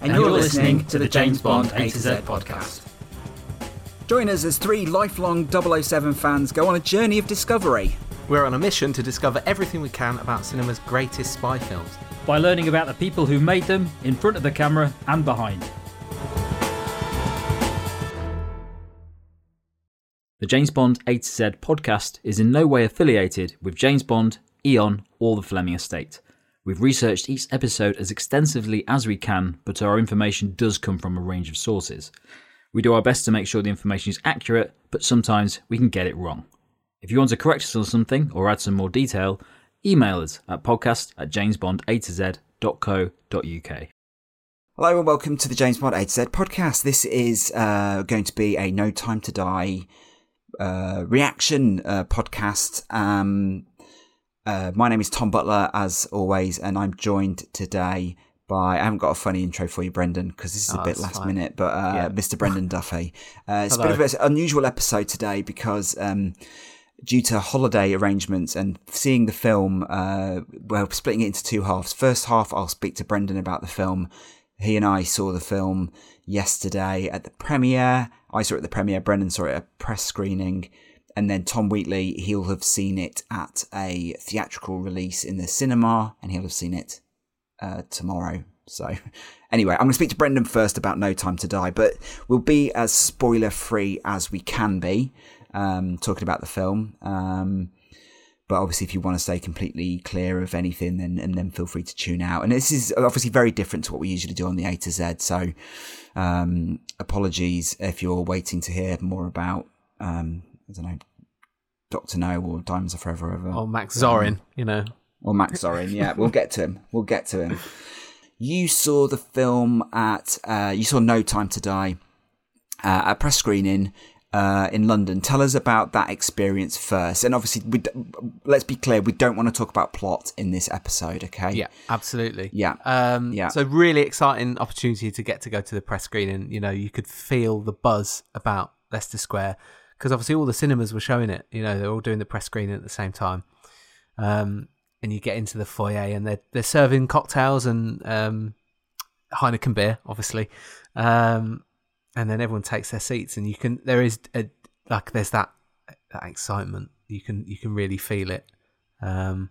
And, you're, listening to the James Bond A to Z podcast. Join us as three lifelong 007 fans go on a journey of discovery. We're on a mission to discover everything we can about cinema's greatest spy films. By learning about the people who made them in front of the camera and behind. The James Bond A to Z podcast is in no way affiliated with James Bond, Eon, or the Fleming estate. We've researched each episode as extensively as we can, but our information does come from a range of sources. We do our best to make sure the information is accurate, but sometimes we can get it wrong. If you want to correct us on something or add some more detail, email us at podcast at jamesbondatoz.co.uk. Hello and welcome to the James Bond A to Z podcast. This is uh, going to be a No Time to Die uh, reaction uh, podcast. Um, uh, my name is Tom Butler, as always, and I'm joined today by. I haven't got a funny intro for you, Brendan, because this is a Oh, bit last fine. minute. But uh, Yeah. Mr. Brendan Duffy, uh, it's a bit of an unusual episode today because. Um, Due to holiday arrangements and seeing the film, uh, well, splitting it into two halves. First half, I'll speak to Brendan about the film. He and I saw the film yesterday at the premiere. I saw it at the premiere. Brendan saw it at a press screening and then Tom Wheatley, he'll have seen it at a theatrical release in the cinema, and he'll have seen it uh, tomorrow. So, anyway, I'm going to speak to Brendan first about No Time to Die, but we'll be as spoiler free as we can be, um, talking about the film. Um, but obviously, if you want to stay completely clear of anything, then and then feel free to tune out. And this is obviously very different to what we usually do on the A to Z. So, um, apologies if you're waiting to hear more about um, I don't know, Doctor No or Diamonds Are Forever Ever. Or Max Zorin, you know. Or Max Zorin, yeah, we'll get to him. We'll get to him. You saw the film at, uh, you saw No Time to Die uh, at a press screening uh, in London. Tell us about that experience first. And obviously, we d- let's be clear, we don't want to talk about plot in this episode, okay? Yeah, absolutely. Yeah. Um, Yeah. So really exciting opportunity to get to go to the press screening. You know, you could feel the buzz about Leicester Square because obviously all the cinemas were showing it. You know, they're all doing the press screening at the same time. Um, and you get into the foyer and they're they're serving cocktails and um, Heineken beer, obviously. Um, and then everyone takes their seats and you can there is a like there's that that excitement. You can you can really feel it. Um,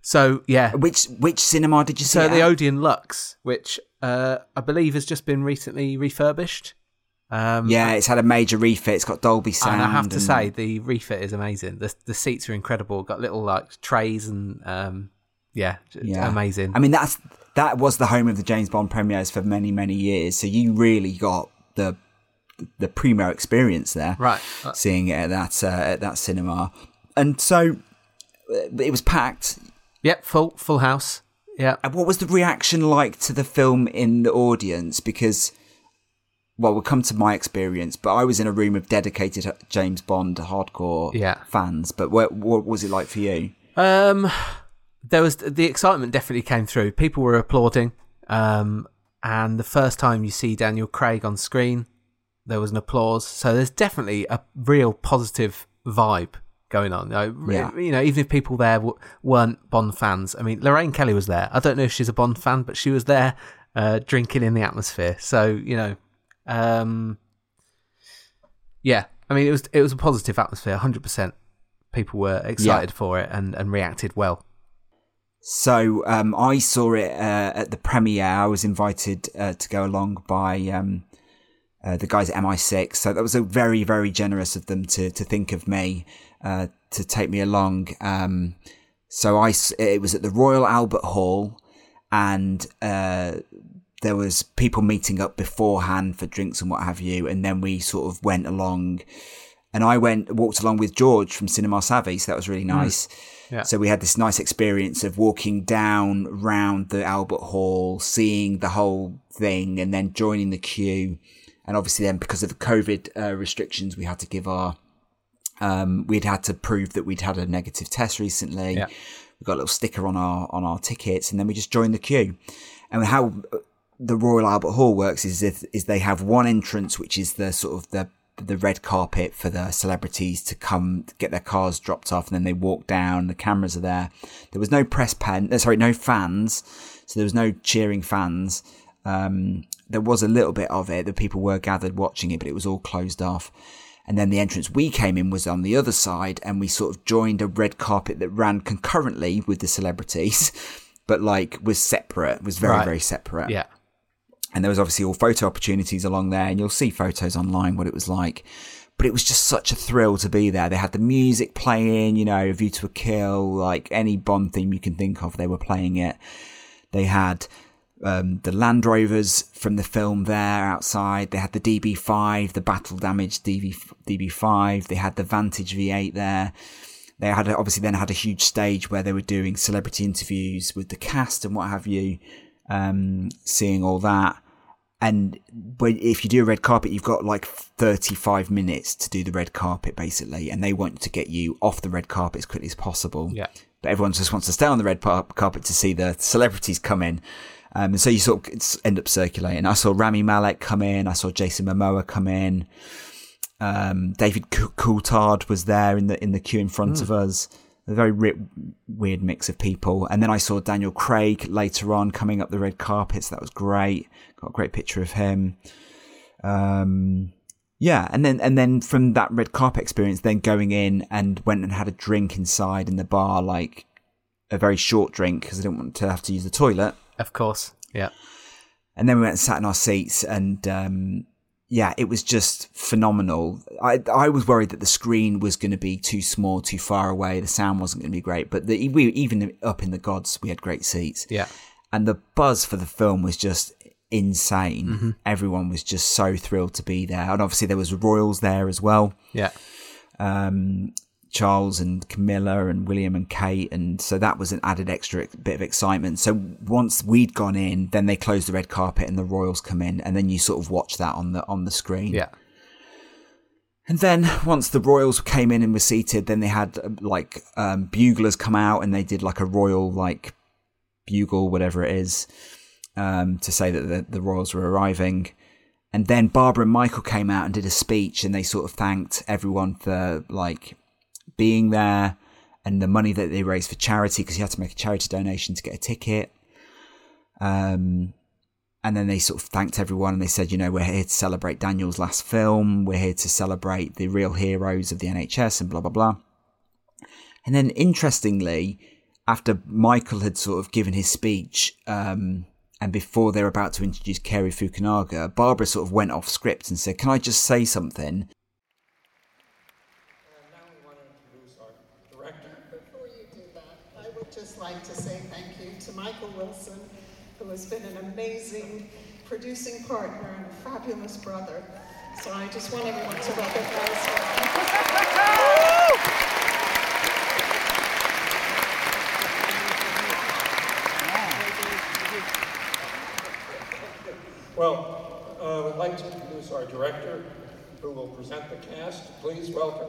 so yeah, Which which cinema did you see? so the at? Odeon Luxe, which uh, I believe has just been recently refurbished. Um, yeah, it's had a major refit. It's got Dolby sound. and I have to and- say the refit is amazing. The the seats are incredible. Got little like trays and um, yeah, Yeah. amazing. I mean, that's that was the home of the James Bond premieres for many, many years. So you really got the the primo experience there, right. Seeing it at that uh, at that cinema, and so uh, it was packed. Yep. Full full house. Yeah. And what was the reaction like to the film in the audience? Because, well, we'll come to my experience, but I was in a room of dedicated James Bond hardcore Yeah. fans. But what, what was it like for you? Um, there was the excitement definitely came through. People were applauding. Um, and the first time you see Daniel Craig on screen, there was an applause. So there's definitely a real positive vibe going on. You know, Yeah. you know even if people there w- weren't Bond fans. I mean, Lorraine Kelly was there. I don't know if she's a Bond fan, but she was there, uh, drinking in the atmosphere. So you know, um, yeah. I mean, it was it was a positive atmosphere. Hundred percent. People were excited for it and, and reacted well. So um, I saw it uh, at the premiere. I was invited uh, to go along by um, uh, the guys at MI6. So that was a very, very generous of them to to think of me uh, to take me along. Um, so I it was at the Royal Albert Hall, and uh, there was people meeting up beforehand for drinks and what have you, and then we sort of went along. And I went walked along with George from Cinema Savvy, so that was really nice. Mm. Yeah. So we had this nice experience of walking down round the Albert Hall, seeing the whole thing, and then joining the queue. And obviously, then because of the COVID uh, restrictions, we had to give our um, we'd had to prove that we'd had a negative test recently. Yeah. We got a little sticker on our on our tickets, and then we just joined the queue. And how the Royal Albert Hall works is if, is they have one entrance, which is the sort of the the red carpet for the celebrities to come get their cars dropped off, and then they walk down. The cameras are there. There was no press pen, uh, sorry, no fans, so there was no cheering fans. Um, there was a little bit of it. The people were gathered watching it, but it was all closed off. And then the entrance we came in was on the other side, and we sort of joined a red carpet that ran concurrently with the celebrities, but like was separate, was very, Right. very separate. Yeah. And there was obviously all photo opportunities along there, and you'll see photos online what it was like. But it was just such a thrill to be there. They had the music playing, you know, View to a Kill, like any Bond theme you can think of, they were playing it. They had um, the Land Rovers from the film there outside. They had the DB5, the battle damaged DB, DB5. They had the Vantage V8 there. They had obviously then had a huge stage where they were doing celebrity interviews with the cast and what have you, um, seeing all that. And when, if you do a red carpet, you've got like 35 minutes to do the red carpet basically, and they want to get you off the red carpet as quickly as possible Yeah. but everyone just wants to stay on the red par- carpet to see the celebrities come in. Um, and so you sort of end up circulating. I saw Rami Malek come in. I saw Jason Momoa come in. Um, David Cou- Coulthard was there in the in the queue in front of us. A very weird mix of people. And then I saw Daniel Craig later on coming up the red carpet. So that was great. Got a great picture of him. Um, yeah, and then and then from that red carpet experience, then going in and went and had a drink inside in the bar, like a very short drink because I didn't want to have to use the toilet. Of course. Yeah. And then we went and sat in our seats, and um, yeah, it was just phenomenal. I I was worried that the screen was going to be too small, too far away. The sound wasn't going to be great, but the, we even up in the gods, we had great seats Yeah. and the buzz for the film was just insane. Everyone was just so thrilled to be there, and obviously there was royals there as well. Yeah. Um, Charles and Camilla and William and Kate, and so that was an added extra bit of excitement. So once we'd gone in, then they closed the red carpet and the royals come in, and then you sort of watch that on the on the screen. Yeah. And then once the royals came in and were seated, then they had like um, buglers come out and they did like a royal like bugle, whatever it is, um, to say that the, the royals were arriving. And then Barbara and Michael came out and did a speech, and they sort of thanked everyone for like being there and the money that they raised for charity because you had to make a charity donation to get a ticket. Um, and then they sort of thanked everyone and they said, you know, we're here to celebrate Daniel's last film. We're here to celebrate the real heroes of the NHS and blah, blah, blah. And then interestingly, after Michael had sort of given his speech, um, and before they were about to introduce Cary Fukunaga, Barbara sort of went off script and said, Can I just say something? Now we want to introduce our director. Before you do that, I would just like to say thank you to Michael Wilson, who has been an amazing producing partner and a fabulous brother. So I just want everyone to recognize him. Well, uh, I'd like to introduce our director, who will present the cast. Please welcome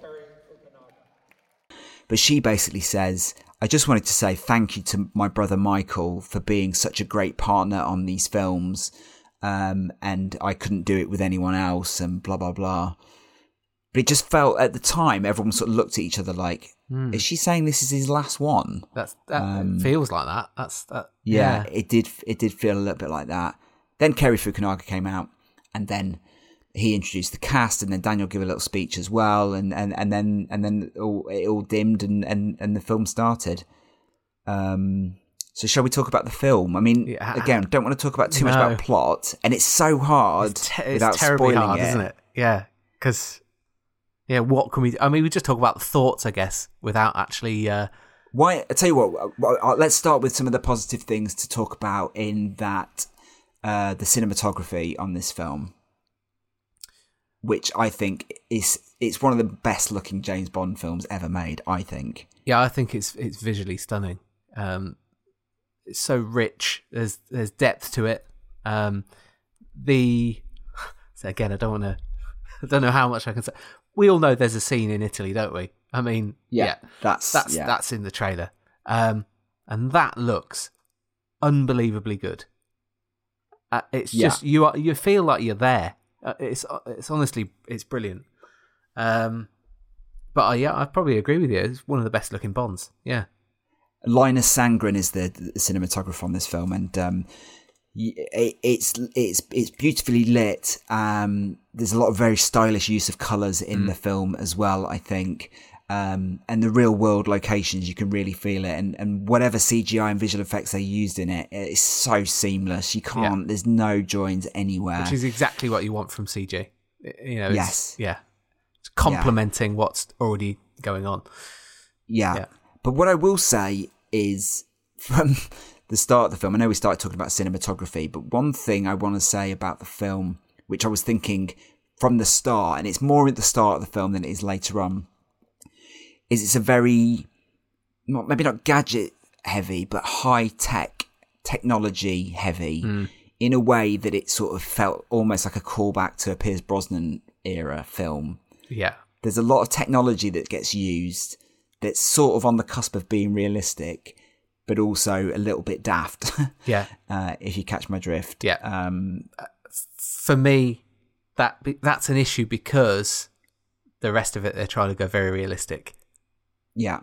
Cary Fukunaga. But she basically says, I just wanted to say thank you to my brother Michael for being such a great partner on these films. Um, and I couldn't do it with anyone else, and blah, blah, blah. But it just felt at the time, everyone sort of looked at each other like, is she saying this is his last one? That's that Um, feels like that. That's that. Yeah, it did. It did feel a little bit like that. Then Cary Fukunaga came out, and then he introduced the cast, and then Daniel gave a little speech as well, and and, and then and then it all, it all dimmed, and, and and the film started. Um, So shall we talk about the film? I mean, Yeah. again, don't want to talk about too much about plot, and it's so hard It's, te- it's without terribly spoiling hard, it. isn't it? Yeah, because yeah, what can we? I mean, we just talk about the thoughts, I guess, without actually. Uh, Why? I tell you what. uh, Let's start with some of the positive things to talk about in that uh, the cinematography on this film, which I think is it's one of the best looking James Bond films ever made. I think. yeah, I think it's it's visually stunning. Um, it's so rich. There's there's depth to it. Um, the so again, I don't want to. I don't know how much I can say. We all know there's a scene in Italy, don't we? I mean, yeah, that's that's yeah. that's in the trailer, um, and that looks unbelievably good. Uh, it's Yeah. just you are you feel like you're there. Uh, it's it's honestly it's brilliant. Um, but uh, yeah, I probably agree with you. It's one of the best looking Bonds. Yeah, Linus Sandgren is the, the cinematographer on this film, and um, it, it's it's it's beautifully lit. Um, there's a lot of very stylish use of colours in the film as well. I think, um, and the real world locations you can really feel it, and and whatever CGI and visual effects they used in it, it's so seamless. You can't. There's no joins anywhere. which is exactly what you want from CG. You know, Yes. yeah, it's complementing what's already going on. Yeah. Yeah. But what I will say is from the start of the film, I know we started talking about cinematography, but one thing I want to say about the film, which I was thinking from the start, and it's more at the start of the film than it is later on, is it's a very, not maybe not gadget heavy, but high tech, technology heavy in a way that it sort of felt almost like a callback to a Pierce Brosnan era film Yeah, there's a lot of technology that gets used that's sort of on the cusp of being realistic, but also a little bit daft. yeah. uh, if you catch my drift. Yeah. Um, For me, that that's an issue because the rest of it they're trying to go very realistic, yeah.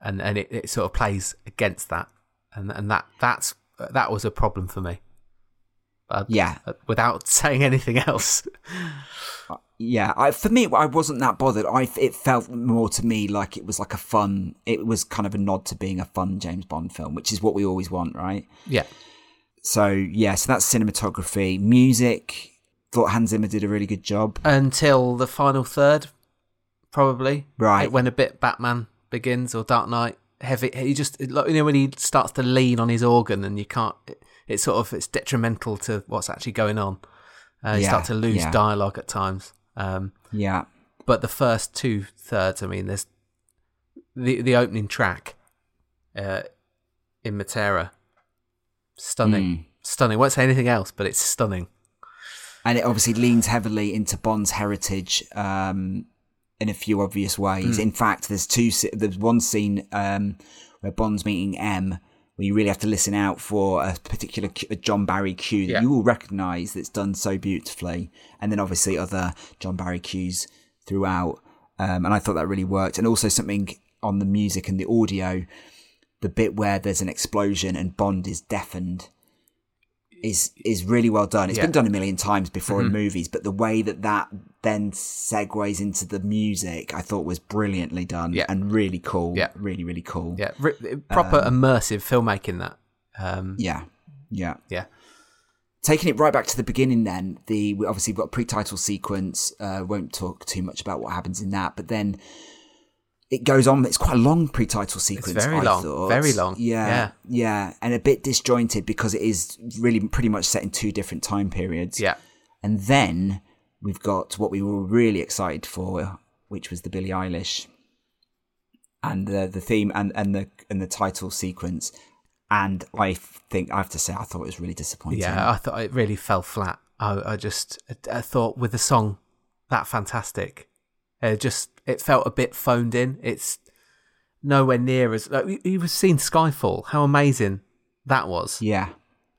and and it, it sort of plays against that, and and that that's that was a problem for me. Uh, Yeah. uh, Without saying anything else. Yeah. I, for me, I wasn't that bothered. I it felt more to me like it was like a fun. It was kind of a nod to being a fun James Bond film, which is what we always want, right? yeah. So yeah. So that's cinematography, music. Thought Hans Zimmer did a really good job. Until the final third, probably. Right. It went a bit Batman Begins or Dark Knight heavy. He just like, you know when he starts to lean on his organ and you can't. It, it's sort of it's detrimental to what's actually going on. Uh, you Yeah, start to lose yeah. dialogue at times. Um, Yeah. but the first two thirds, I mean, there's the the opening track uh, in Matera, stunning, Mm. stunning. Won't say anything else, but it's stunning. and it obviously leans heavily into Bond's heritage um, in a few obvious ways. Hmm. In fact, there's two. There's one scene um, where Bond's meeting M, where you really have to listen out for a particular cu- a John Barry cue that Yeah. you will recognise that's done so beautifully, and then obviously other John Barry cues throughout. Um, and I thought that really worked, and also something on the music and the audio, the bit where there's an explosion and Bond is deafened is is really well done. It's Yeah. been done a million times before Mhm. in movies, but the way that that then segues into the music, I thought was brilliantly done Yeah. and really cool. Yeah. really really cool. Yeah, ri- proper immersive filmmaking. That. Um, yeah, yeah. yeah. Taking it right back to the beginning, then the we obviously got a pre-title sequence. Uh, won't talk too much about what happens in that, but then it goes on. It's quite a long pre-title sequence. very I long, thought. very long, Yeah, yeah. yeah, and a bit disjointed because it is really pretty much set in two different time periods. Yeah. And then we've got what we were really excited for, which was the Billie Eilish and the the theme and, and the and the title sequence. And I think I have to say I thought it was really disappointing. Yeah, I thought it really fell flat. I, I just, I, thought with the song that fantastic, it just it felt a bit phoned in. It's nowhere near as like you- you've seen Skyfall, how amazing that was, yeah,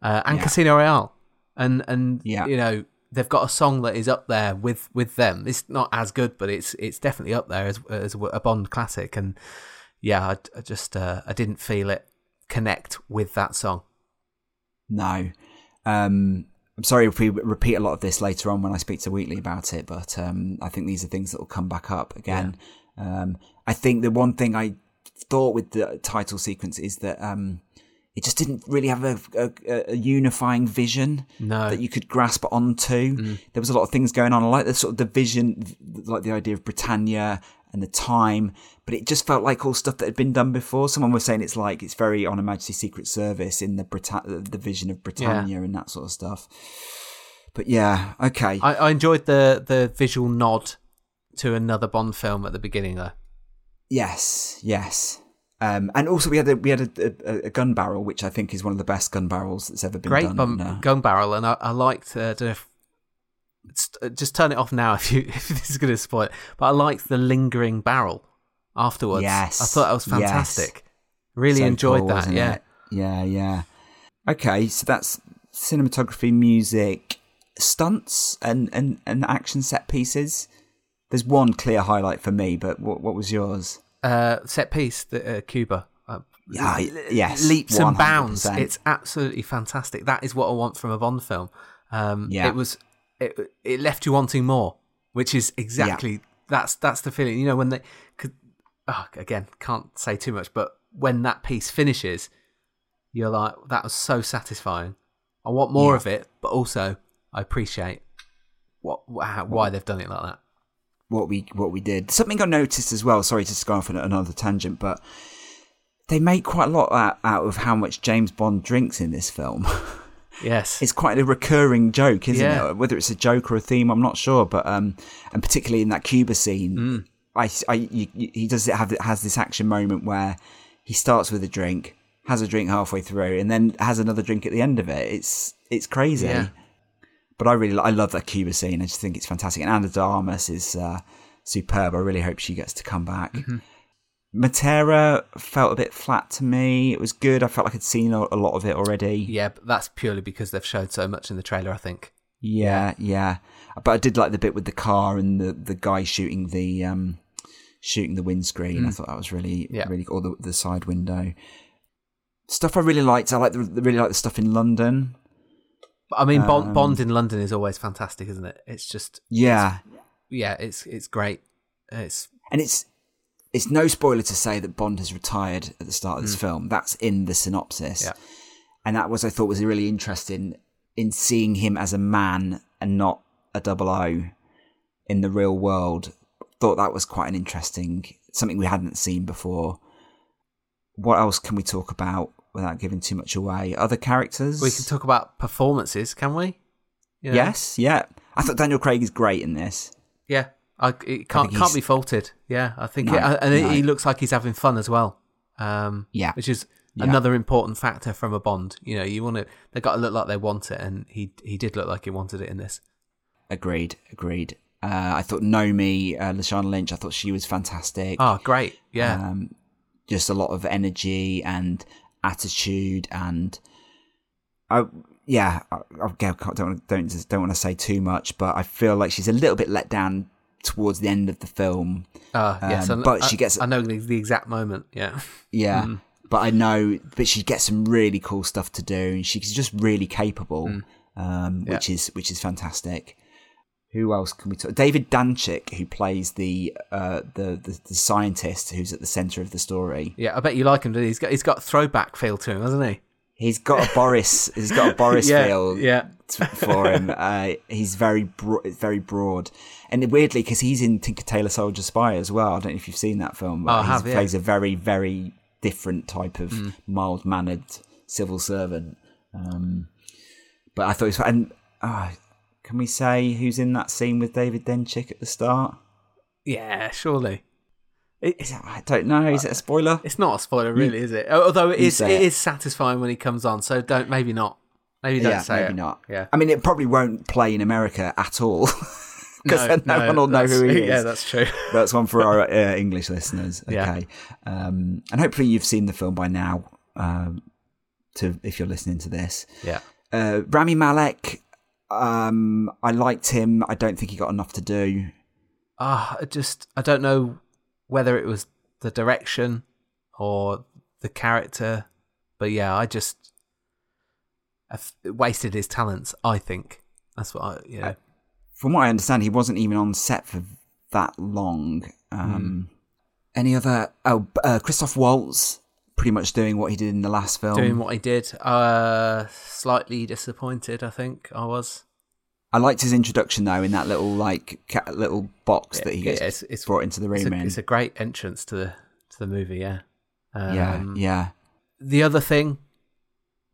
uh, and Yeah. Casino Royale, and and Yeah. you know they've got a song that is up there with with them. It's not as good, but it's it's definitely up there as as a Bond classic. And yeah, I, I just uh, I didn't feel it connect with that song. no. Um, I'm sorry if we repeat a lot of this later on when I speak to Wheatley about it, but um, I think these are things that will come back up again. Um, I think the one thing I thought with the title sequence is that um, it just didn't really have a, a, a unifying vision No. that you could grasp onto. Mm. There was a lot of things going on. I like the sort of the vision, like the idea of Britannia and the time, but it just felt like all stuff that had been done before. Someone was saying it's like it's very on a Majesty Secret Service in the Brita- the vision of Britannia and that sort of stuff. But yeah, okay. I, I enjoyed the the visual nod to another Bond film at the beginning, though. Yes, yes. Um, and also we had a, we had a, a, a gun barrel, which I think is one of the best gun barrels that's ever been Great done. bum- Uh, gun barrel, and I, I liked. Uh, if, uh, just turn it off now if you if this is going to spoil it. But I liked the lingering barrel afterwards. Yes, I thought that was yes. fantastic. Really so enjoyed cool, that. Yeah, it? yeah, yeah. Okay, so that's cinematography, music, stunts, and and and action set pieces. There's one clear highlight for me, but what what was yours? Uh, set piece, the uh, Cuba. Uh, Yeah, yes, leaps and bounds. It's absolutely fantastic. That is what I want from a Bond film. Um, Yeah. It was. It, it left you wanting more, which is exactly that's that's the feeling. You know when they. Could, oh, again, can't say too much, but when that piece finishes, you're like, that was so satisfying. I want more Yeah. of it, but also I appreciate what, wh- how, why they've done it like that. What we what we did. Something I noticed as well. Sorry to go off on another tangent, but they make quite a lot out, of how much James Bond drinks in this film. Yes, it's quite a recurring joke, isn't Yeah. it? Whether it's a joke or a theme, I'm not sure. But um, and particularly in that Cuba scene, Mm. I, I you- he does it have has this action moment where he starts with a drink, has a drink halfway through, and then has another drink at the end of it. It's it's crazy. Yeah. But I really I love that Cuba scene. I just think it's fantastic. And Ana de Armas is uh, superb. I really hope she gets to come back. Mm-hmm. Matera felt a bit flat to me. It was good. I felt like I'd seen a, lot of it already. yeah, but that's purely because they've showed so much in the trailer. I think. Yeah, yeah. But I did like the bit with the car and the, the guy shooting the um shooting the windscreen. I thought that was really Yeah. really or the the side window. Stuff I really liked. I like the really like the stuff in London. I mean, Bond, Um, Bond in London is always fantastic, isn't it? It's just Yeah. yeah, it's it's great. It's And it's it's no spoiler to say that Bond has retired at the start of this film. That's in the synopsis. Mm. Yeah. And that was I thought was really interesting in seeing him as a man and not a double O in the real world. Thought that was quite an interesting something we hadn't seen before. What else can we talk about without giving too much away? Other characters? we can talk about performances, can we? You know? Yes, yeah. I thought Daniel Craig is great in this. Yeah, I, it can't think can't be faulted. Yeah, I think, No, it, and no. he looks like he's having fun as well. Um, Yeah. which is Yeah. another important factor from a Bond. You know, you want to they got to look like they want it, and he he did look like he wanted it in this. Agreed, agreed. Uh, I thought Nomi, uh, Lashana Lynch, I thought she was fantastic. Oh, great! Yeah, Um, just a lot of energy and attitude, and I, yeah, I, I don't want don't don't want to say too much, but I feel like she's a little bit let down towards the end of the film. uh, yes, um, I- but I- she gets- I know the, the exact moment. Yeah, Yeah, Mm. but I know, but she gets some really cool stuff to do, and she's just really capable, um, which is which is fantastic. Who else can we talk? David Dencik, who plays the uh, the, the the scientist who's at the center of the story. yeah. I bet you like him. He? He's got he's got a throwback feel to him, hasn't he? He's got a Boris. he's got a Boris Yeah, feel. yeah. t- for him. Uh, he's very bro- very broad, and weirdly because he's in Tinker Tailor Soldier Spy as well. I don't know if you've seen that film. But Oh, I he have, yeah. plays a very very different type of Mm. mild mannered civil servant. Um, but I thought it was and uh, can we say who's in that scene with David Dencik at the start? Yeah, surely. Is that, I don't know. Is it a spoiler? it's not a spoiler, really, is it? Although it you is, it it. is satisfying when he comes on. So don't maybe not. Maybe don't yeah, say maybe it. not. Yeah. I mean, it probably won't play in America at all because No, then no, no, one will know who he is. Yeah, that's true. That's one for our uh, English listeners. Okay, Yeah. um, and hopefully you've seen the film by now. Um, to if you're listening to this, yeah. uh, Rami Malek. Um, I liked him. I don't think he got enough to do. Ah, I just I don't know whether it was the direction or the character, but yeah, I just wasted his talents. I think that's what I you know. From what I understand, he wasn't even on set for that long. Um, Any other? Oh, uh, Christoph Waltz, pretty much doing what he did in the last film. Doing what he did. Uh, slightly disappointed, I think I was. I liked his introduction though in that little like ca- little box that he gets Yeah, it's- it's- brought into the It's room a, in. it's a great entrance to the to the movie. Yeah. Um, yeah, yeah. The other thing,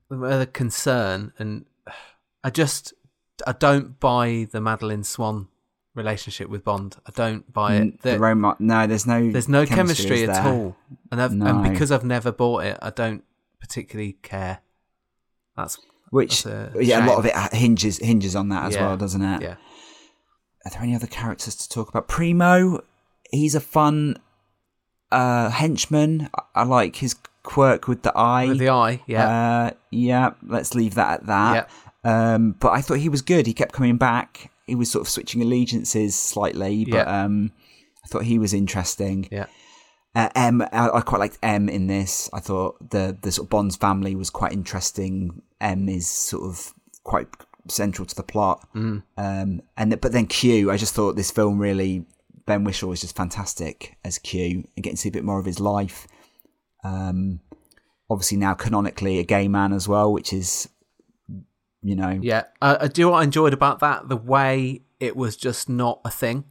the other concern, and I just I don't buy the Madeline Swan relationship with Bond. I don't buy it. the rom- no, there's no there's no chemistry, is at there? all, and I've, No. and because I've never bought it, I don't particularly care. That's Which that's a yeah, a lot of it hinges hinges on that as Yeah, well, doesn't it? Yeah. Are there any other characters to talk about? Primo, he's a fun uh, henchman. I, I like his quirk with the eye. With the eye, yeah. Uh, yeah, let's leave that at that. Um, but I thought he was good. He kept coming back. He was sort of switching allegiances slightly, but Yeah. um, I thought he was interesting. Yeah. Uh, M, I, I quite liked M in this. I thought the the sort of Bond's family was quite interesting. M is sort of quite central to the plot. Mm. Um, and but then Q, I just thought this film really Ben Whishaw was just fantastic as Q and getting to see a bit more of his life. Um, obviously now canonically a gay man as well, which is you know Yeah, uh, I do. What I enjoyed about that the way it was just not a thing.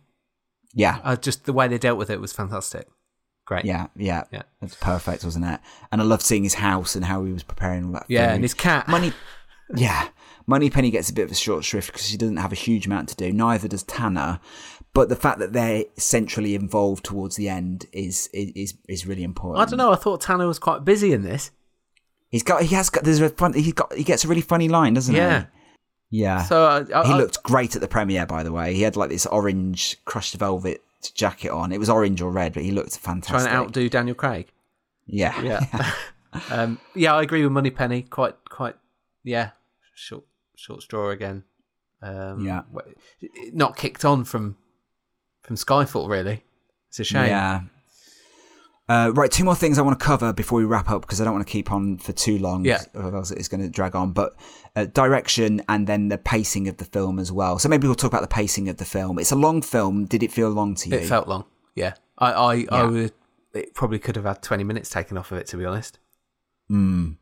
yeah Uh, just the way they dealt with it was fantastic. Great. yeah yeah Yeah. that's perfect, wasn't it? And I loved seeing his house and how he was preparing all that. Yeah, food. and his cat. Money, yeah. Moneypenny gets a bit of a short shrift because she doesn't have a huge amount to do. Neither does Tanner. But the fact that they're centrally involved towards the end is is is really important. I don't know. I thought Tanner was quite busy in this. He's got he has got there's a fun he got he gets a really funny line, doesn't Yeah. he? Yeah. So uh, I, he I- looked great at the premiere, by the way. He had like this orange crushed velvet jacket on. It was orange or red, but he looked fantastic. trying to outdo Daniel Craig. Yeah, Yeah. um, yeah, I agree with Moneypenny. Quite, quite. Yeah, short, short straw again. Um, Yeah. Not kicked on from from Skyfall, really. It's a shame. Yeah. Uh, right, two more things I want to cover before we wrap up because I don't want to keep on for too long. Yeah. Otherwise, it's going to drag on. But uh, direction and then the pacing of the film as well. So maybe we'll talk about the pacing of the film. It's a long film. Did it feel long to you? It felt long. Yeah, I, I, I would. It probably could have had twenty minutes taken off of it, to be honest. Mm.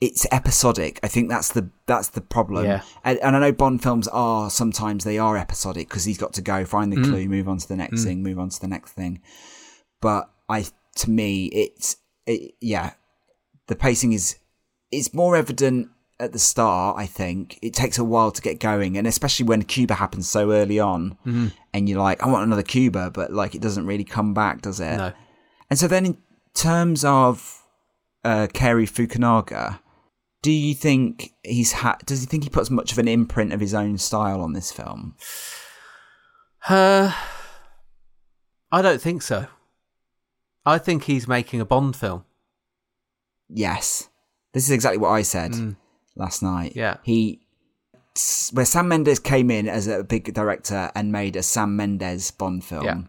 It's episodic. I think that's the that's the problem. Yeah. And, and I know Bond films are sometimes they are episodic because he's got to go find the Mm. clue, move on to the next Mm. thing, move on to the next thing. But I, to me, it's it, yeah, the pacing is it's more evident at the start. I think it takes a while to get going, and especially when Cuba happens so early on, Mhm. and you're like, I want another Cuba, but like it doesn't really come back, does it? No. And so then, in terms of uh, Cary Fukunaga, do you think he's had? Does he think he puts much of an imprint of his own style on this film? Uh, I don't think so. I think he's making a Bond film. Yes, this is exactly what I said Mm. last night. Yeah. he where Sam Mendes came in as a big director and made a Sam Mendes Bond film. Yeah.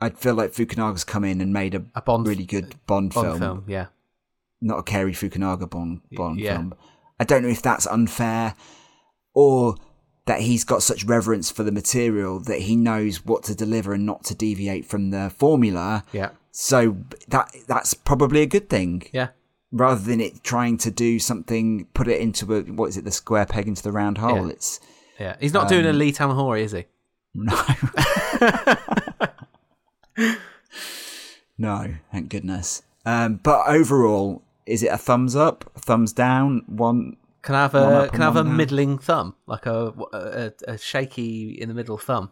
I'd feel like Fukunaga's come in and made a, A Bond really good Bond, Bond film. film, yeah. not a Cary Fukunaga Bond, Bond yeah. film. I don't know if that's unfair or that he's got such reverence for the material that he knows what to deliver and not to deviate from the formula. Yeah. So that that's probably a good thing. Yeah. Rather than it trying to do something, put it into a what is it, the square peg into the round hole. Yeah. It's Yeah, he's not doing a Um, Lee Tamahori, is he? no, no, thank goodness. Um, but overall, is it a thumbs up, thumbs down, one? Can I have a can I have a down? middling thumb, like a, a a shaky in the middle thumb?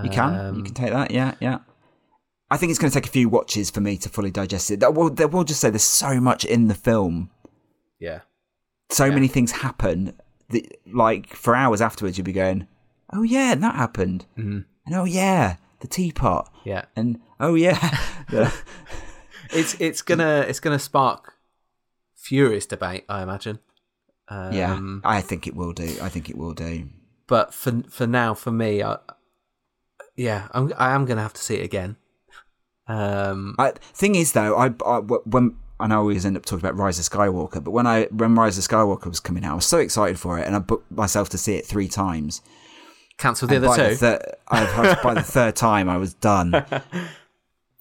You can. you Um, can take that. Yeah, yeah. I think it's going to take a few watches for me to fully digest it. That will, that will just say there's so much in the film. Yeah. So many things happen that, like, for hours afterwards, you'll be going, "Oh yeah, that happened," Mhm. and "Oh yeah, the teapot," Yeah. and "Oh yeah." It's it's gonna it's gonna spark furious debate, I imagine. Um, yeah, I think it will do. I think it will do. But for for now, for me, I, yeah, I'm I am gonna have to see it again. Um, I, thing is, though, I, I when I know I always end up talking about Rise of Skywalker, but when I when Rise of Skywalker was coming out, I was so excited for it, and I booked myself to see it three times. cancel the And other two. The thir- I- by the third time, I was done.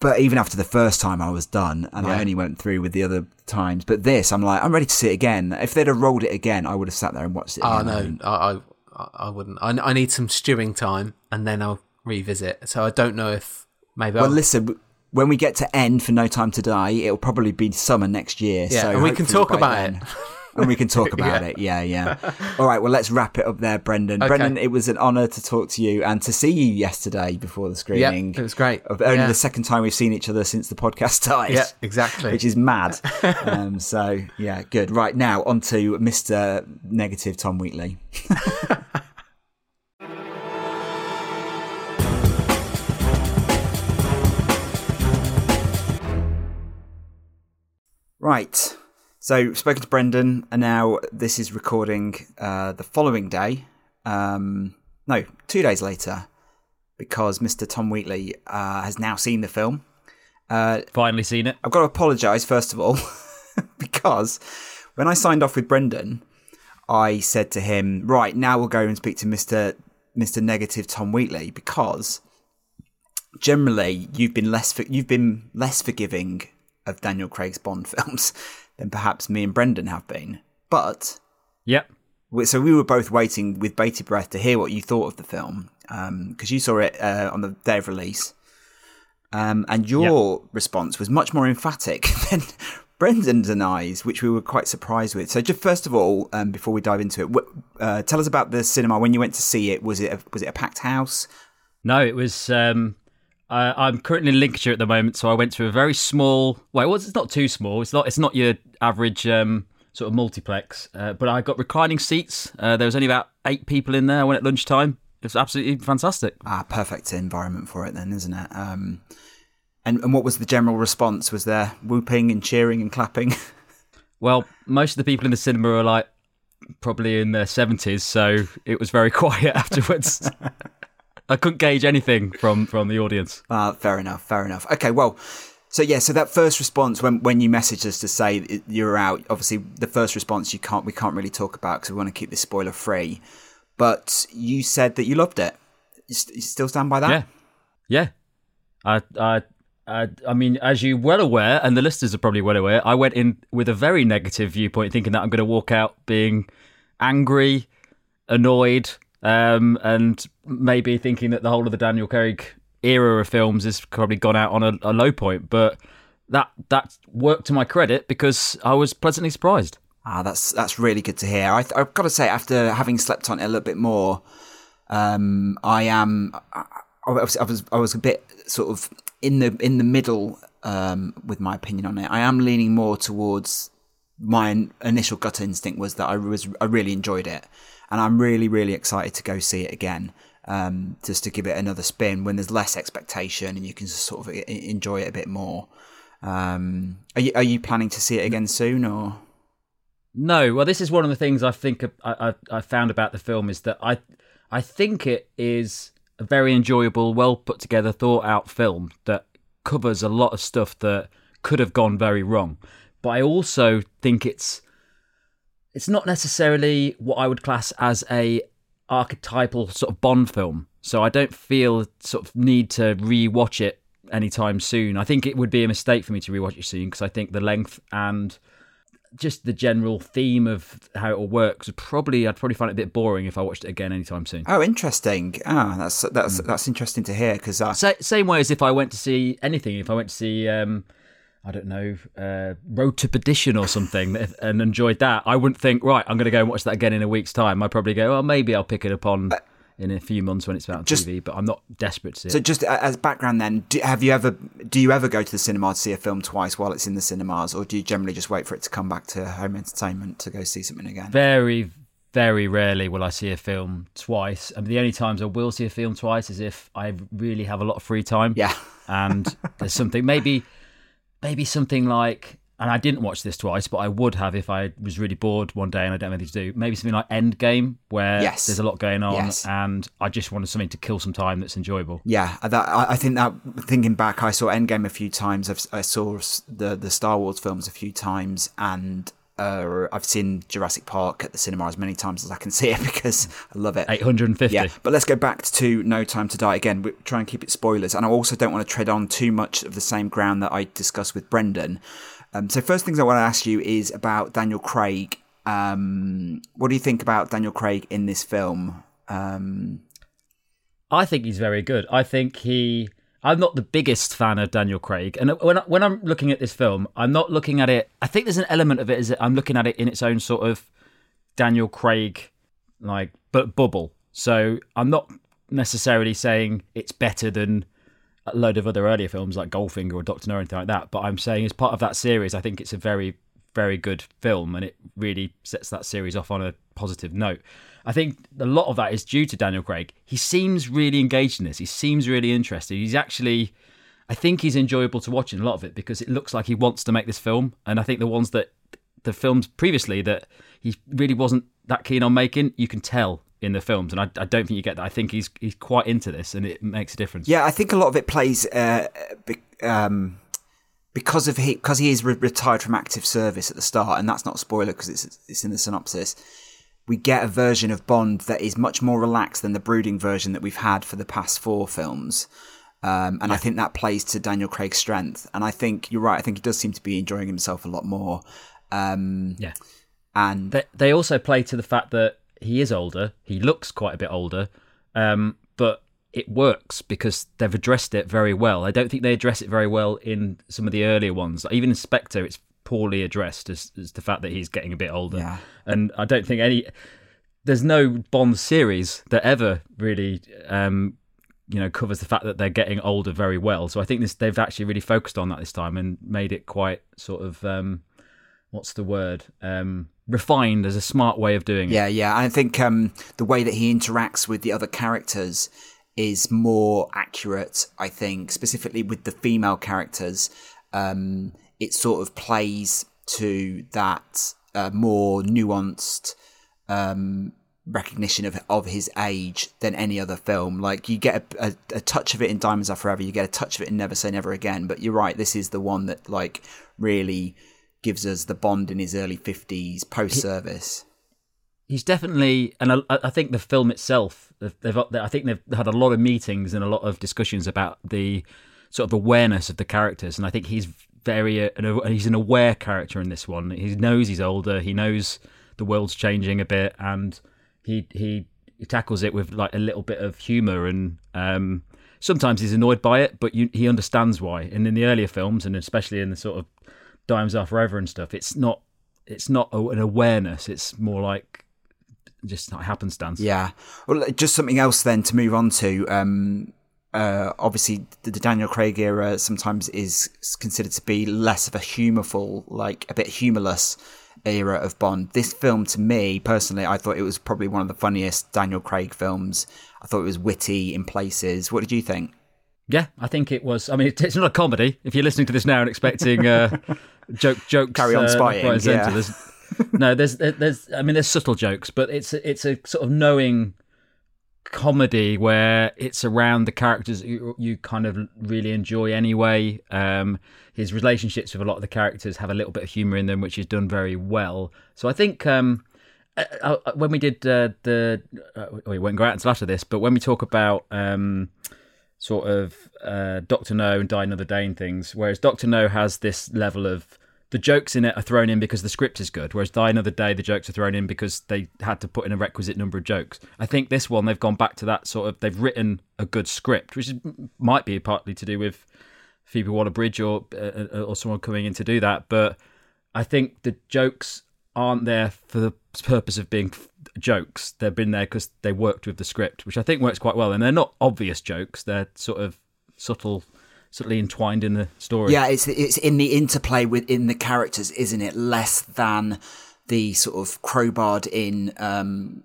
but even after the first time, I was done, and I only went through with the other times. But this, I'm like, I'm ready to see it again. If they'd have rolled it again, I would have sat there and watched it. Oh no, I, I, I wouldn't. I, I need some stewing time, and then I'll revisit. So I don't know if maybe. Well, I'll, listen, when we get to end for No Time to Die, it'll probably be summer next year. Yeah, so and we can talk about then- it. and we can talk about Yeah. it. Yeah, yeah. All right, well, let's wrap it up there, Brendan. Okay. Brendan, it was an honour to talk to you and to see you yesterday before the yeah, screening. it was great. Of only yeah. the second time we've seen each other since the podcast started. Yeah, exactly. Which is mad. um, so, yeah, good. Right, now on to Mr. Negative Tom Wheatley. Right. So, spoken to Brendan, and now this is recording uh, the following day. Um, no, two days later, because Mr. Tom Wheatley uh, has now seen the film. Uh, Finally seen it. I've got to apologise first of all because when I signed off with Brendan, I said to him, "Right now we'll go and speak to Mister Mister Negative Tom Wheatley because generally you've been less for- you've been less forgiving of Daniel Craig's Bond films than perhaps me and Brendan have been, but." Yep. So we were both waiting with bated breath to hear what you thought of the film because you saw it uh, on the day of release, um, and your response was much more emphatic than Brendan's and I's, which we were quite surprised with. So, just first of all, um, before we dive into it, uh, tell us about the cinema when you went to see it. Was it a, was it a packed house? No, it was. Um, I, I'm currently in Lincolnshire at the moment, so I went to a very small. Well, it was, it's not too small. It's not. It's not your average um, sort of multiplex. Uh, but I got reclining seats. Uh, there was only about eight people in there. I went at lunchtime. It was absolutely fantastic. Ah, perfect environment for it then, isn't it? Um, and and what was the general response? Was there whooping and cheering and clapping? Well, most of the people in the cinema are like probably in their seventies, so it was very quiet afterwards. I couldn't gauge anything from from the audience. Ah, fair enough, fair enough. Okay, well, so yeah, so that first response when when you messaged us to say you're out, obviously the first response you can't we can't really talk about because we want to keep this spoiler free. But you said that you loved it. You, st- you still stand by that? Yeah, yeah. I, I, I, I mean, as you well aware, and the listeners are probably well aware, I went in with a very negative viewpoint, thinking that I'm going to walk out being angry, annoyed, um, and maybe thinking that the whole of the Daniel Craig era of films has probably gone out on a, a low point. But that that worked to my credit because I was pleasantly surprised. Ah, that's that's really good to hear. I, I've got to say, after having slept on it a little bit more, um, I am. I, I was I was I was a bit sort of in the in the middle um, with my opinion on it. I am leaning more towards my initial gut instinct was that I was I really enjoyed it, and I'm really really excited to go see it again. Um, just to give it another spin when there's less expectation and you can just sort of enjoy it a bit more. Um, are you are you planning to see it again soon or? No, well, this is one of the things I think I, I, I found about the film is that I I think it is a very enjoyable, well put together, thought out film that covers a lot of stuff that could have gone very wrong. But I also think it's it's not necessarily what I would class as a archetypal sort of Bond film. So I don't feel sort of need to re-watch it anytime soon. I think it would be a mistake for me to rewatch it soon because I think the length and just the general theme of how it all works would probably I'd probably find it a bit boring if I watched it again anytime soon. Oh, interesting. Ah, that's that's that's interesting to hear because uh, Sa- same way as if I went to see anything, if I went to see um, I don't know, uh, Road to Perdition or something, and enjoyed that, I wouldn't think right. I'm going to go and watch that again in a week's time. I'd probably go, well, maybe I'll pick it up on in a few months when it's out on just- TV. But I'm not desperate to see so it. just as background, then, do, have you ever do you ever go to the cinema to see a film twice while it's in the cinemas, or do you generally just wait for it to come back to home entertainment to go see something again? Very, very rarely will I see a film twice. I mean, the only times I will see a film twice is if I really have a lot of free time. Yeah. and there's something maybe, maybe something like, and I didn't watch this twice, but I would have if I was really bored one day and I don't have anything to do. Maybe something like Endgame, where Yes. there's a lot going on, Yes. and I just wanted something to kill some time that's enjoyable. Yeah, that, I I think that thinking back, I saw Endgame a few times. I've, I saw the the Star Wars films a few times, and Uh, I've seen Jurassic Park at the cinema as many times as I can see it because I love it. 850. Yeah, but let's go back to No Time to Die again. We try and keep it spoilers, and I also don't want to tread on too much of the same ground that I discussed with Brendan. Um, so, first things I want to ask you is about Daniel Craig. Um, what do you think about Daniel Craig in this film? Um, I think he's very good. I think he. I'm not the biggest fan of Daniel Craig, and when I, when I'm looking at this film, I'm not looking at it. I think there's an element of it is that I'm looking at it in its own sort of Daniel Craig like but bubble. So I'm not necessarily saying it's better than a load of other earlier films like Goldfinger or Doctor No or anything like that. But I'm saying as part of that series, I think it's a very very good film, and it really sets that series off on a positive note. I think a lot of that is due to Daniel Craig. He seems really engaged in this. He seems really interested. He's actually, I think he's enjoyable to watch in a lot of it because it looks like he wants to make this film. And I think the ones that, the films previously that he really wasn't that keen on making, you can tell in the films. And I, I don't think you get that. I think he's he's quite into this and it makes a difference. Yeah, I think a lot of it plays uh, um, because of he because he is re- retired from active service at the start, and that's not a spoiler because it's it's in the synopsis we get a version of Bond that is much more relaxed than the brooding version that we've had for the past four films. Um, and yeah. I think that plays to Daniel Craig's strength. And I think you're right. I think he does seem to be enjoying himself a lot more. Um, yeah. And they, they, also play to the fact that he is older. He looks quite a bit older. Um, but it works because they've addressed it very well. I don't think they address it very well in some of the earlier ones. Even in Spectre, it's poorly addressed as, as the fact that he's getting a bit older. Yeah. And I don't think any there's no Bond series that ever really um, you know covers the fact that they're getting older very well. So I think this they've actually really focused on that this time and made it quite sort of um, what's the word um, refined as a smart way of doing it. Yeah, yeah. I think um, the way that he interacts with the other characters is more accurate. I think specifically with the female characters. Um, it sort of plays to that uh, more nuanced um, recognition of of his age than any other film. Like you get a, a, a, touch of it in Diamonds Are Forever, you get a touch of it in Never Say Never Again. But you're right, this is the one that like really gives us the Bond in his early fifties, post service. He's definitely, and I, I, think the film itself, they've, I think they've had a lot of meetings and a lot of discussions about the sort of awareness of the characters, and I think he's very uh, he's an aware character in this one. He knows he's older. He knows the world's changing a bit, and he he, he tackles it with like a little bit of humor and. Um, sometimes he's annoyed by it, but you, he understands why. And in the earlier films, and especially in the sort of Diamonds Are Forever and stuff, it's not it's not an awareness. It's more like just not happenstance. Yeah. Well, just something else then to move on to. Um, uh, obviously the, the, Daniel Craig era sometimes is considered to be less of a humorful, like a bit humorless era of Bond. This film, to me personally, I thought it was probably one of the funniest Daniel Craig films. I thought it was witty in places. What did you think? Yeah, I think it was. I mean, it's not a comedy. If you're listening to this now and expecting uh, joke jokes, carry on uh, spying. Yeah. No, there's there's. I mean, there's subtle jokes, but it's it's a sort of knowing comedy where it's around the characters you, you kind of really enjoy anyway. Um, his relationships with a lot of the characters have a little bit of humor in them, which is done very well. So I think um, uh, uh, uh when we did uh, the, uh, we won't go out until after this, but when we talk about um, sort of uh, Doctor No and Die Another Day and things, whereas Doctor No has this level of the jokes in it are thrown in because the script is good, whereas Die Another Day, the jokes are thrown in because they had to put in a requisite number of jokes. I think this one, they've gone back to that sort of, they've written a good script, which is, might be partly to do with Phoebe Waller-Bridge or, uh, uh, or someone coming in to do that, but I think the jokes aren't there for the purpose of being jokes. They've been there because they worked with the script, which I think works quite well. And they're not obvious jokes; they're sort of subtle subtly entwined in the story. Yeah, it's it's in the interplay within the characters, isn't it? Less than the sort of crowbarred in um,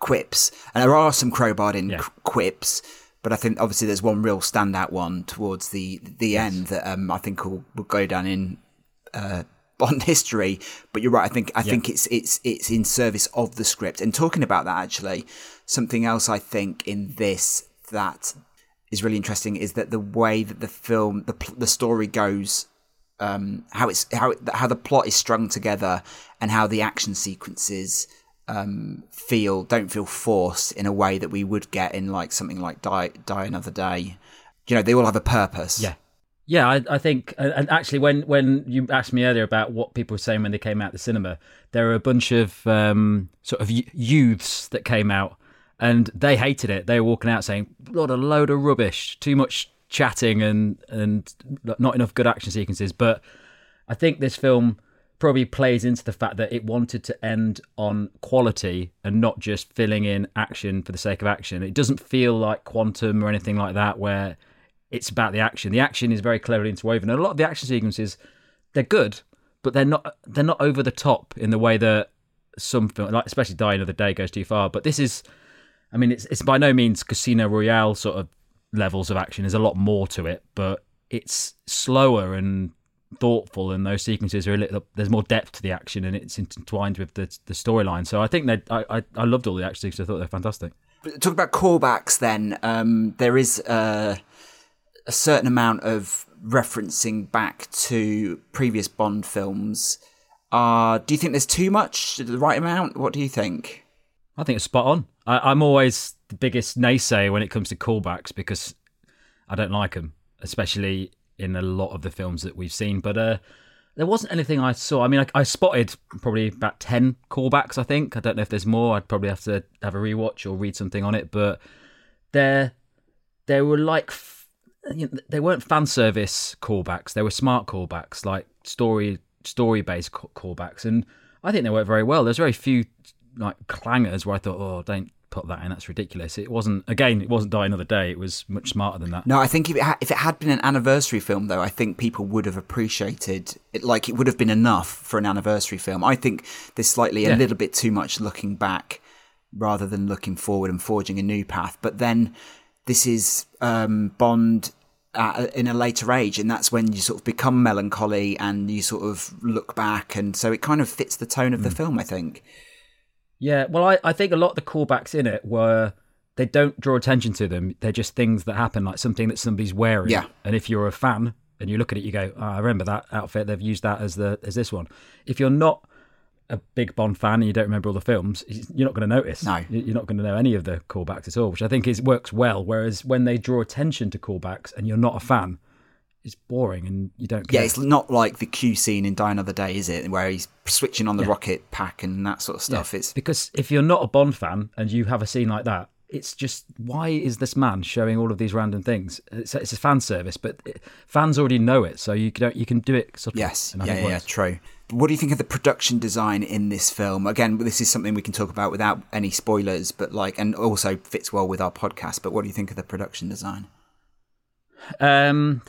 quips, and there are some crowbarred in yeah. quips. But I think obviously there's one real standout one towards the the yes. end that um, I think will, will go down in uh, Bond history. But you're right. I think I yeah. think it's it's it's in service of the script. And talking about that, actually, something else I think in this that is really interesting is that the way that the film, the the story goes um, how it's how how the plot is strung together and how the action sequences um, feel don't feel forced in a way that we would get in like something like Die Die Another Day. You know, they all have a purpose. Yeah. Yeah, I, I think, and actually, when, when you asked me earlier about what people were saying when they came out the cinema, there were a bunch of um, sort of youths that came out, and they hated it. They were walking out saying, "What a load of rubbish! Too much chatting and and not enough good action sequences." But I think this film probably plays into the fact that it wanted to end on quality and not just filling in action for the sake of action. It doesn't feel like Quantum or anything like that, where it's about the action. The action is very cleverly interwoven, and a lot of the action sequences they're good, but they're not they're not over the top in the way that some film, like especially Die Another Day, goes too far. But this is, I mean, it's it's by no means Casino Royale sort of levels of action. There's a lot more to it, but it's slower and thoughtful, and those sequences are a little. There's more depth to the action, and it's intertwined with the the storyline. So I think that I, I I loved all the action sequences. I thought they're fantastic. Talk about callbacks. Then um, there is. Uh a certain amount of referencing back to previous Bond films. Uh, do you think there's too much, the right amount? What do you think? I think it's spot on. I, am always the biggest naysayer when it comes to callbacks because I don't like them, especially in a lot of the films that we've seen. But uh, there wasn't anything I saw. I mean, I, I, spotted probably about 10 callbacks, I think. I don't know if there's more. I'd probably have to have a rewatch or read something on it. But there, there were like you know, they weren't fan service callbacks. They were smart callbacks, like story story based callbacks, and I think they worked very well. There's very few like clangers where I thought, oh, don't put that in. That's ridiculous. It wasn't. Again, it wasn't Die Another Day. It was much smarter than that. No, I think if it ha- if it had been an anniversary film, though, I think people would have appreciated it. Like it would have been enough for an anniversary film. I think there's slightly yeah. a little bit too much looking back rather than looking forward and forging a new path. But then this is um, Bond at, in a later age, and that's when you sort of become melancholy and you sort of look back, and so it kind of fits the tone of the mm. film, I think. Yeah, well, I, I think a lot of the callbacks in it were they don't draw attention to them; they're just things that happen, like something that somebody's wearing. Yeah, and if you're a fan and you look at it, you go, oh, "I remember that outfit. They've used that as the as this one." If you're not a big Bond fan and you don't remember all the films, you're not going to notice. No, you're not going to know any of the callbacks at all, which I think is works well. Whereas when they draw attention to callbacks and you're not a fan, it's boring and you don't. Care. Yeah, it's not like the Q scene in Die Another Day, is it? Where he's switching on the yeah. rocket pack and that sort of stuff. Yeah. It's because if you're not a Bond fan and you have a scene like that, it's just why is this man showing all of these random things? It's, it's a fan service, but it, fans already know it, so you can you can do it. Sort of, yes, yeah, yeah, yeah, true. What do you think of the production design in this film? Again, this is something we can talk about without any spoilers, but like, and also fits well with our podcast. But what do you think of the production design? Um,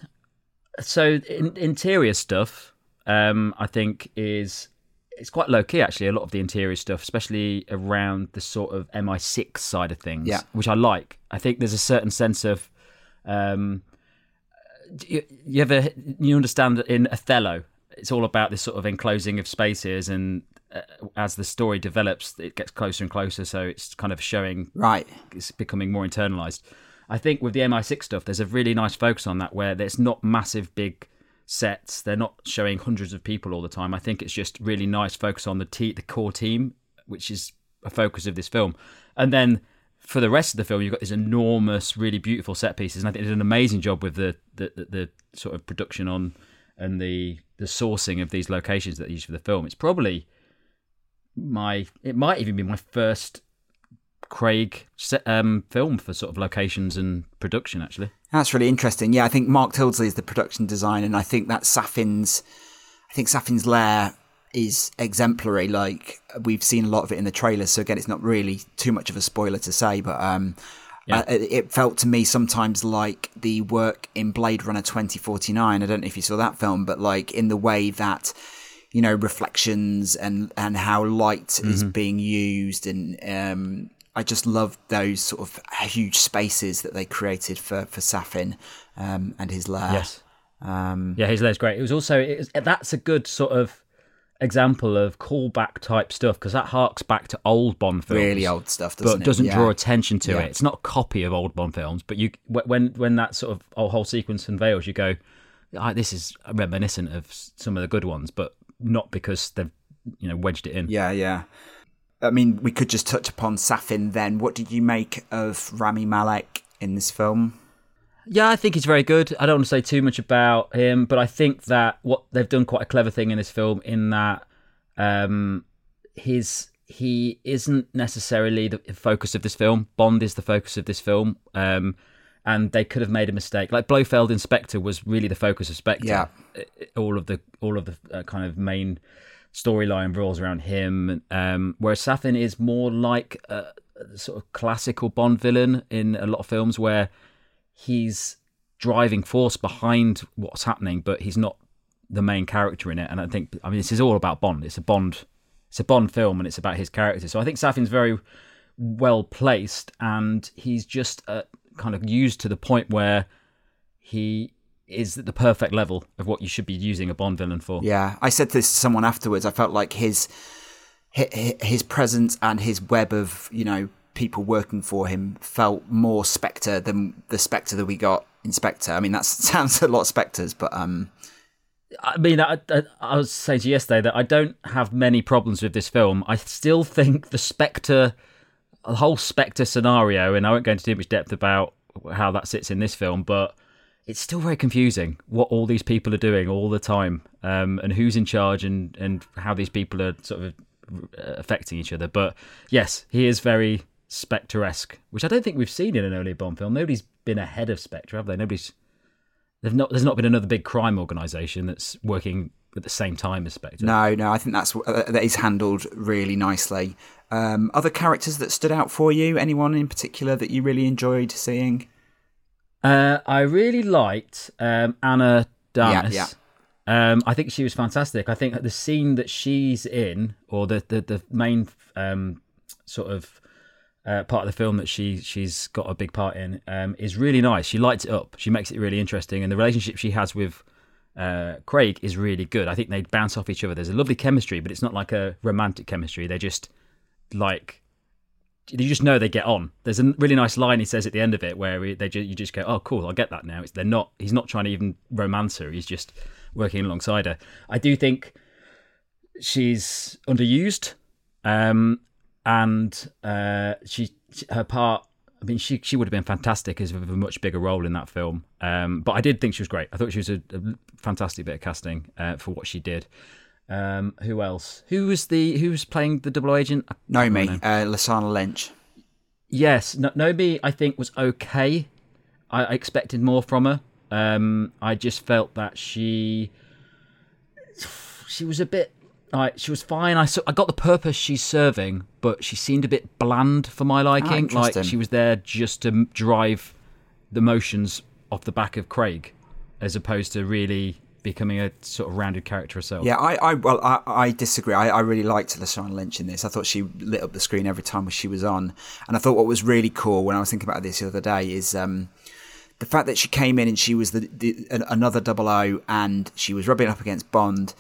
so in, interior stuff, um, I think is it's quite low key actually. A lot of the interior stuff, especially around the sort of MI6 side of things, yeah. which I like. I think there's a certain sense of um, you, you ever you understand that in Othello it's all about this sort of enclosing of spaces and uh, as the story develops it gets closer and closer so it's kind of showing right it's becoming more internalized i think with the mi6 stuff there's a really nice focus on that where there's not massive big sets. They're not showing hundreds of people all the time. I think it's just really nice focus on the te- the core team which is a focus of this film. And then for the rest of the film, you've got these enormous, really beautiful set pieces, and I think they did an amazing job with the the, the, the sort of production on and the the sourcing of these locations that they use for the film. It's probably my it might even be my first Craig um, film for sort of locations and production. Actually, that's really interesting. Yeah, I think Mark Tildesley is the production designer, and I think that Safin's I think Safin's lair is exemplary. Like we've seen a lot of it in the trailers, so again, it's not really too much of a spoiler to say, but um, yeah. Uh, it felt to me sometimes like the work in Blade Runner 2049. I don't know if you saw that film, but like in the way that you know reflections and and how light mm-hmm. is being used and um, I just love those sort of huge spaces that they created for for Safin um, and his lair. Yes. Um, yeah, his lair's great. It was also it was, that's a good sort of example of callback type stuff because that harks back to old Bond films, really old stuff, doesn't but doesn't yeah. draw attention to yeah. it. It's not a copy of old Bond films, but you when when that sort of whole sequence unveils, you go, I, this is reminiscent of some of the good ones, but not because they've you know wedged it in. Yeah, yeah. I mean, we could just touch upon Safin then. What did you make of Rami Malek in this film? Yeah, I think he's very good. I don't want to say too much about him, but I think that what they've done quite a clever thing in this film in that um, his he isn't necessarily the focus of this film. Bond is the focus of this film. Um, and they could have made a mistake. Like Blofeld in Spectre was really the focus of Spectre. Yeah. All of the all of the uh, kind of main storyline revolves around him. Um, whereas Safin is more like a, a sort of classical Bond villain in a lot of films where he's driving force behind what's happening, but he's not the main character in it. And I think, I mean, this is all about Bond. It's a Bond, it's a Bond film, and it's about his character. So I think Safin's very well placed, and he's just uh, kind of used to the point where he is the perfect level of what you should be using a Bond villain for. Yeah, I said this to someone afterwards. I felt like his his presence and his web of you know people working for him felt more Spectre than the Spectre that we got in Spectre. I mean, that sounds a lot of Spectres, but um. I mean, I, I, I was saying to you yesterday that I don't have many problems with this film. I still think the Spectre, the whole Spectre scenario, and I won't go into too much depth about how that sits in this film, but it's still very confusing what all these people are doing all the time, um, and who's in charge, and and how these people are sort of affecting each other. But yes, he is very Spectre-esque, which I don't think we've seen in an earlier Bond film. Nobody's been ahead of Spectre, have they? Nobody's. They've not. There's not been another big crime organisation that's working at the same time as Spectre. No, no. I think that's uh, that is handled really nicely. Um, other characters that stood out for you? Anyone in particular that you really enjoyed seeing? Uh, I really liked um, Ana de Armas. Yeah, yeah. Um, I think she was fantastic. I think the scene that she's in, or the the, the main um, sort of uh, part of the film that she she's got a big part in, um, is really nice. She lights it up. She makes it really interesting, and the relationship she has with uh, Craig is really good. I think they bounce off each other. There's a lovely chemistry, but it's not like a romantic chemistry. They're just like you just know they get on. There's a really nice line he says at the end of it where they just, you just go, "Oh, cool, I get that now." It's they're not. He's not trying to even romance her. He's just working alongside her. I do think she's underused, um, and uh, she her part. I mean, she she would have been fantastic as a much bigger role in that film. Um, but I did think she was great. I thought she was a, a fantastic bit of casting uh, for what she did. Um, who else? Who was the who was playing the double agent? Nomi, uh, Lashana Lynch. Yes, no, Nomi. I think was okay. I, I expected more from her. Um, I just felt that she she was a bit like she was fine. I I got the purpose she's serving, but she seemed a bit bland for my liking. Oh, like she was there just to drive the motions off the back of Craig, as opposed to really becoming a sort of rounded character herself. Yeah, I, I well, I, I disagree. I, I really liked Lashana Lynch in this. I thought she lit up the screen every time she was on, and I thought what was really cool when I was thinking about this the other day is um, the fact that she came in and she was the, the another double O, and she was rubbing up against Bond,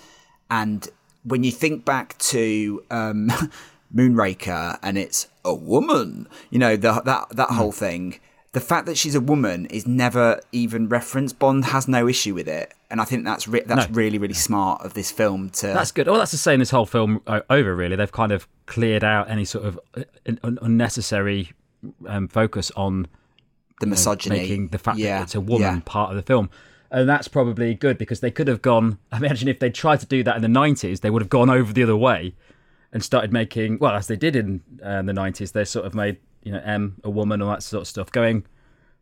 and when you think back to um, Moonraker and it's a woman, you know the, that that whole thing the fact that she's a woman is never even referenced. Bond has no issue with it, and I think that's re- that's no. really really smart of this film to. That's good. Well, that's the same this whole film over. Really, they've kind of cleared out any sort of uh, unnecessary um, focus on the misogyny, know, making the fact yeah. that it's a woman yeah. part of the film. And that's probably good because they could have gone. I imagine if they tried to do that in the '90s, they would have gone over the other way and started making well, as they did in uh, the '90s. They sort of made you know, M, a woman, all that sort of stuff, going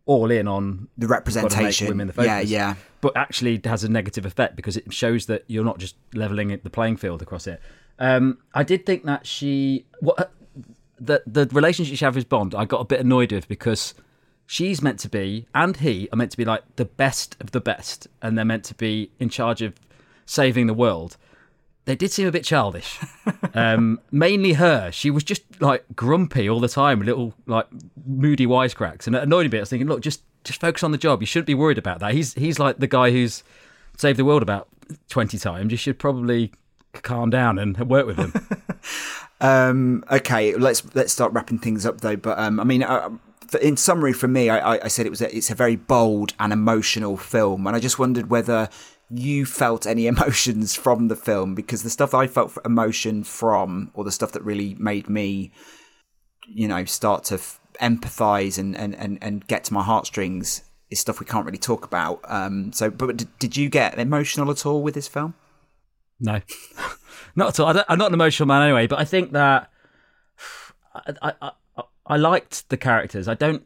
all in on the representation. Women the yeah, yeah. But actually has a negative effect because it shows that you're not just leveling the playing field across it. Um, I did think that she, what, the the relationship she had with Bond, I got a bit annoyed with because she's meant to be, and he are meant to be like the best of the best, and they're meant to be in charge of saving the world they did seem a bit childish. Um, mainly her. She was just like grumpy all the time, little like moody wisecracks, and it annoyed me. I was thinking, look, just just focus on the job. You shouldn't be worried about that. He's he's like the guy who's saved the world about twenty times. You should probably calm down and work with him. um, okay, let's let's start wrapping things up though. But um, I mean, uh, in summary, for me, I, I said it was a, it's a very bold and emotional film, and I just wondered whether you felt any emotions from the film because the stuff I felt emotion from, or the stuff that really made me, you know, start to f- empathize and, and, and, and get to my heartstrings is stuff we can't really talk about. Um, so, but did, did you get emotional at all with this film? No, not at all. I am not an emotional man anyway, but I think that I, I, I, I liked the characters. I don't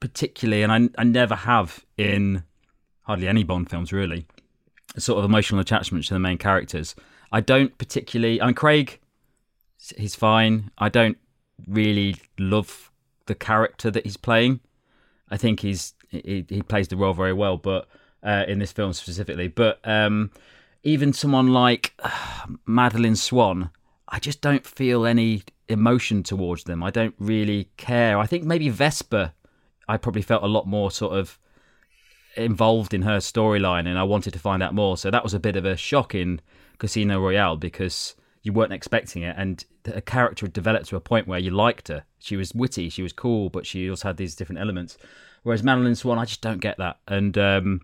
particularly, and I, I never have in hardly any Bond films really, sort of emotional attachment to the main characters. I don't particularly. I mean, Craig, he's fine. I don't really love the character that he's playing. I think he's he, he plays the role very well, but uh, in this film specifically. But um, even someone like uh, Madeleine Swann, I just don't feel any emotion towards them. I don't really care. I think maybe Vesper, I probably felt a lot more sort of involved in her storyline, and I wanted to find out more. So that was a bit of a shock in Casino Royale because you weren't expecting it, and a character had developed to a point where you liked her. She was witty, she was cool, but she also had these different elements. Whereas Madeleine Swann, I just don't get that, and um,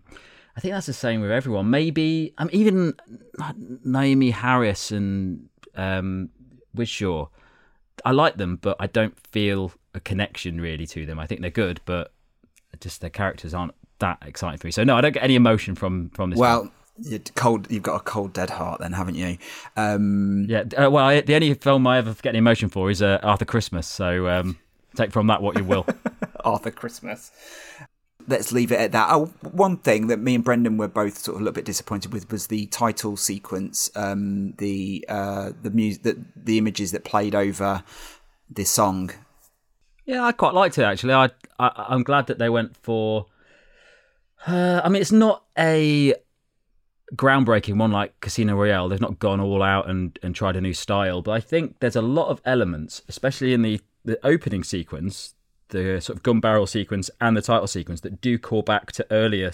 I think that's the same with everyone. Maybe um, even Naomie Harris and um, Whishaw. I like them, but I don't feel a connection really to them. I think they're good, but just their characters aren't that exciting for me. So no, I don't get any emotion from from this. Well, you're cold. You've got a cold, dead heart, then, haven't you? Um... Yeah. Uh, well, I, the only film I ever get any emotion for is uh, Arthur Christmas. So um, take from that what you will. Arthur Christmas. Let's leave it at that. Oh, one thing that me and Brendan were both sort of a little bit disappointed with was the title sequence, um, the uh, the music, the, the images that played over this song. Yeah, I quite liked it actually. I, I I'm glad that they went for. Uh, I mean, it's not a groundbreaking one like Casino Royale. They've not gone all out and, and tried a new style, but I think there's a lot of elements, especially in the, the opening sequence, the sort of gun barrel sequence and the title sequence that do call back to earlier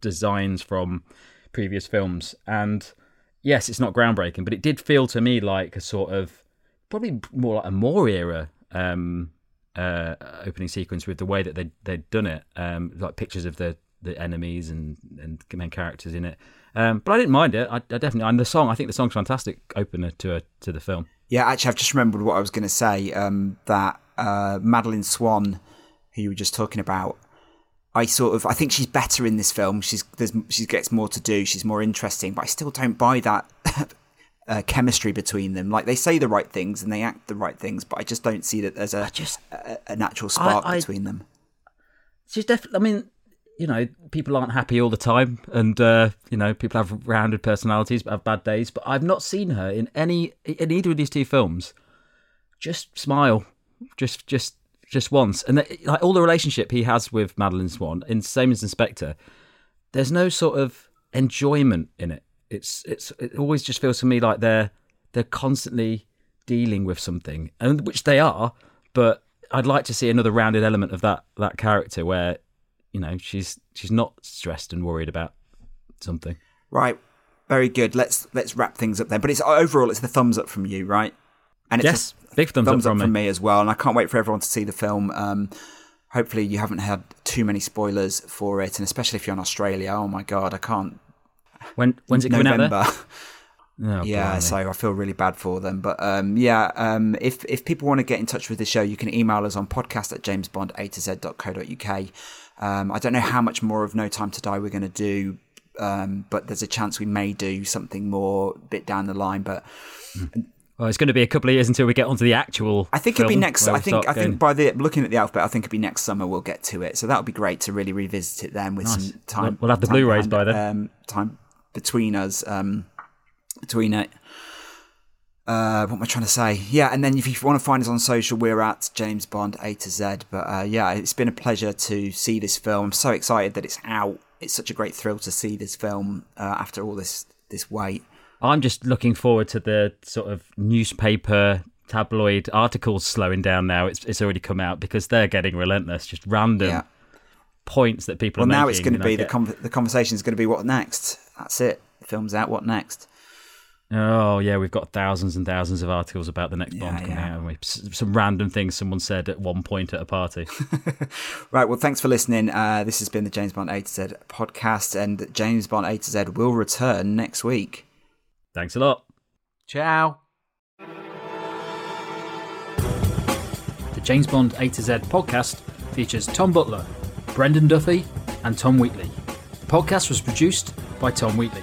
designs from previous films. And yes, it's not groundbreaking, but it did feel to me like a sort of probably more like a Moore era um, uh, opening sequence with the way that they they'd done it, um, like pictures of the the enemies and and main characters in it. Um, but I didn't mind it. I, I, definitely and the song. I think the song's fantastic opener to a, to the film. Yeah, actually, I've just remembered what I was going to say. Um, that uh, Madeleine Swann, who you were just talking about, I sort of I think she's better in this film. She's there's she gets more to do. She's more interesting, but I still don't buy that uh, chemistry between them. Like they say the right things and they act the right things, but I just don't see that there's a just a, a natural spark I, I, between them. She's definitely. I mean, you know, people aren't happy all the time, and uh, you know, people have rounded personalities, but have bad days. But I've not seen her in any in either of these two films just smile, just just just once, and the, like all the relationship he has with Madeleine Swann, in same as in Spectre, there's no sort of enjoyment in it. It's it's it always just feels to me like they're they're constantly dealing with something, and which they are, but I'd like to see another rounded element of that that character where you know she's she's not stressed and worried about something. Right. Very good. Let's let's wrap things up then. But it's overall it's the thumbs up from you, right? And it's yes, big thumbs, thumbs up, up, from, me. me. as well. And I can't wait for everyone to see the film. Um, hopefully you haven't had too many spoilers for it, and especially if you're in Australia. Oh my god, I can't. When when's it coming November. out? There? Oh, yeah, so I feel really bad for them. But um, yeah, um, if if people want to get in touch with the show, you can email us on podcast at jamesbondatoz.co.uk. Um, I don't know how much more of No Time to Die we're going to do, um, but there's a chance we may do something more a bit down the line. But well, it's going to be a couple of years until we get onto the actual. I think it'll be next. I think. I think by the looking at the alphabet, I think it'll be next summer. We'll get to it, so that'll be great to really revisit it then with nice. some time. We'll have the Blu-rays by then. Um, time between us, um, between it. Uh, what am I trying to say? Yeah, and then if you want to find us on social, we're at James Bond A to Z. But uh, yeah, it's been a pleasure to see this film. I'm so excited that it's out. It's such a great thrill to see this film uh, after all this this wait. I'm just looking forward to the sort of newspaper tabloid articles slowing down now. It's it's already come out because they're getting relentless, just random yeah. points that people. Are. Well, now making, it's going to be the con- the conversation is going to be what next. That's it. The film's out. What next? Oh yeah, we've got thousands and thousands of articles about the next Yeah, Bond coming yeah. out. haven't we? Some random things someone said at one point at a party. Right, well, thanks for listening. Uh, this has been the James Bond A to Z podcast, and James Bond A to Z will return next week. Thanks a lot. Ciao. The James Bond A to Z podcast features Tom Butler, Brendan Duffy, and Tom Wheatley. The podcast was produced by Tom Wheatley,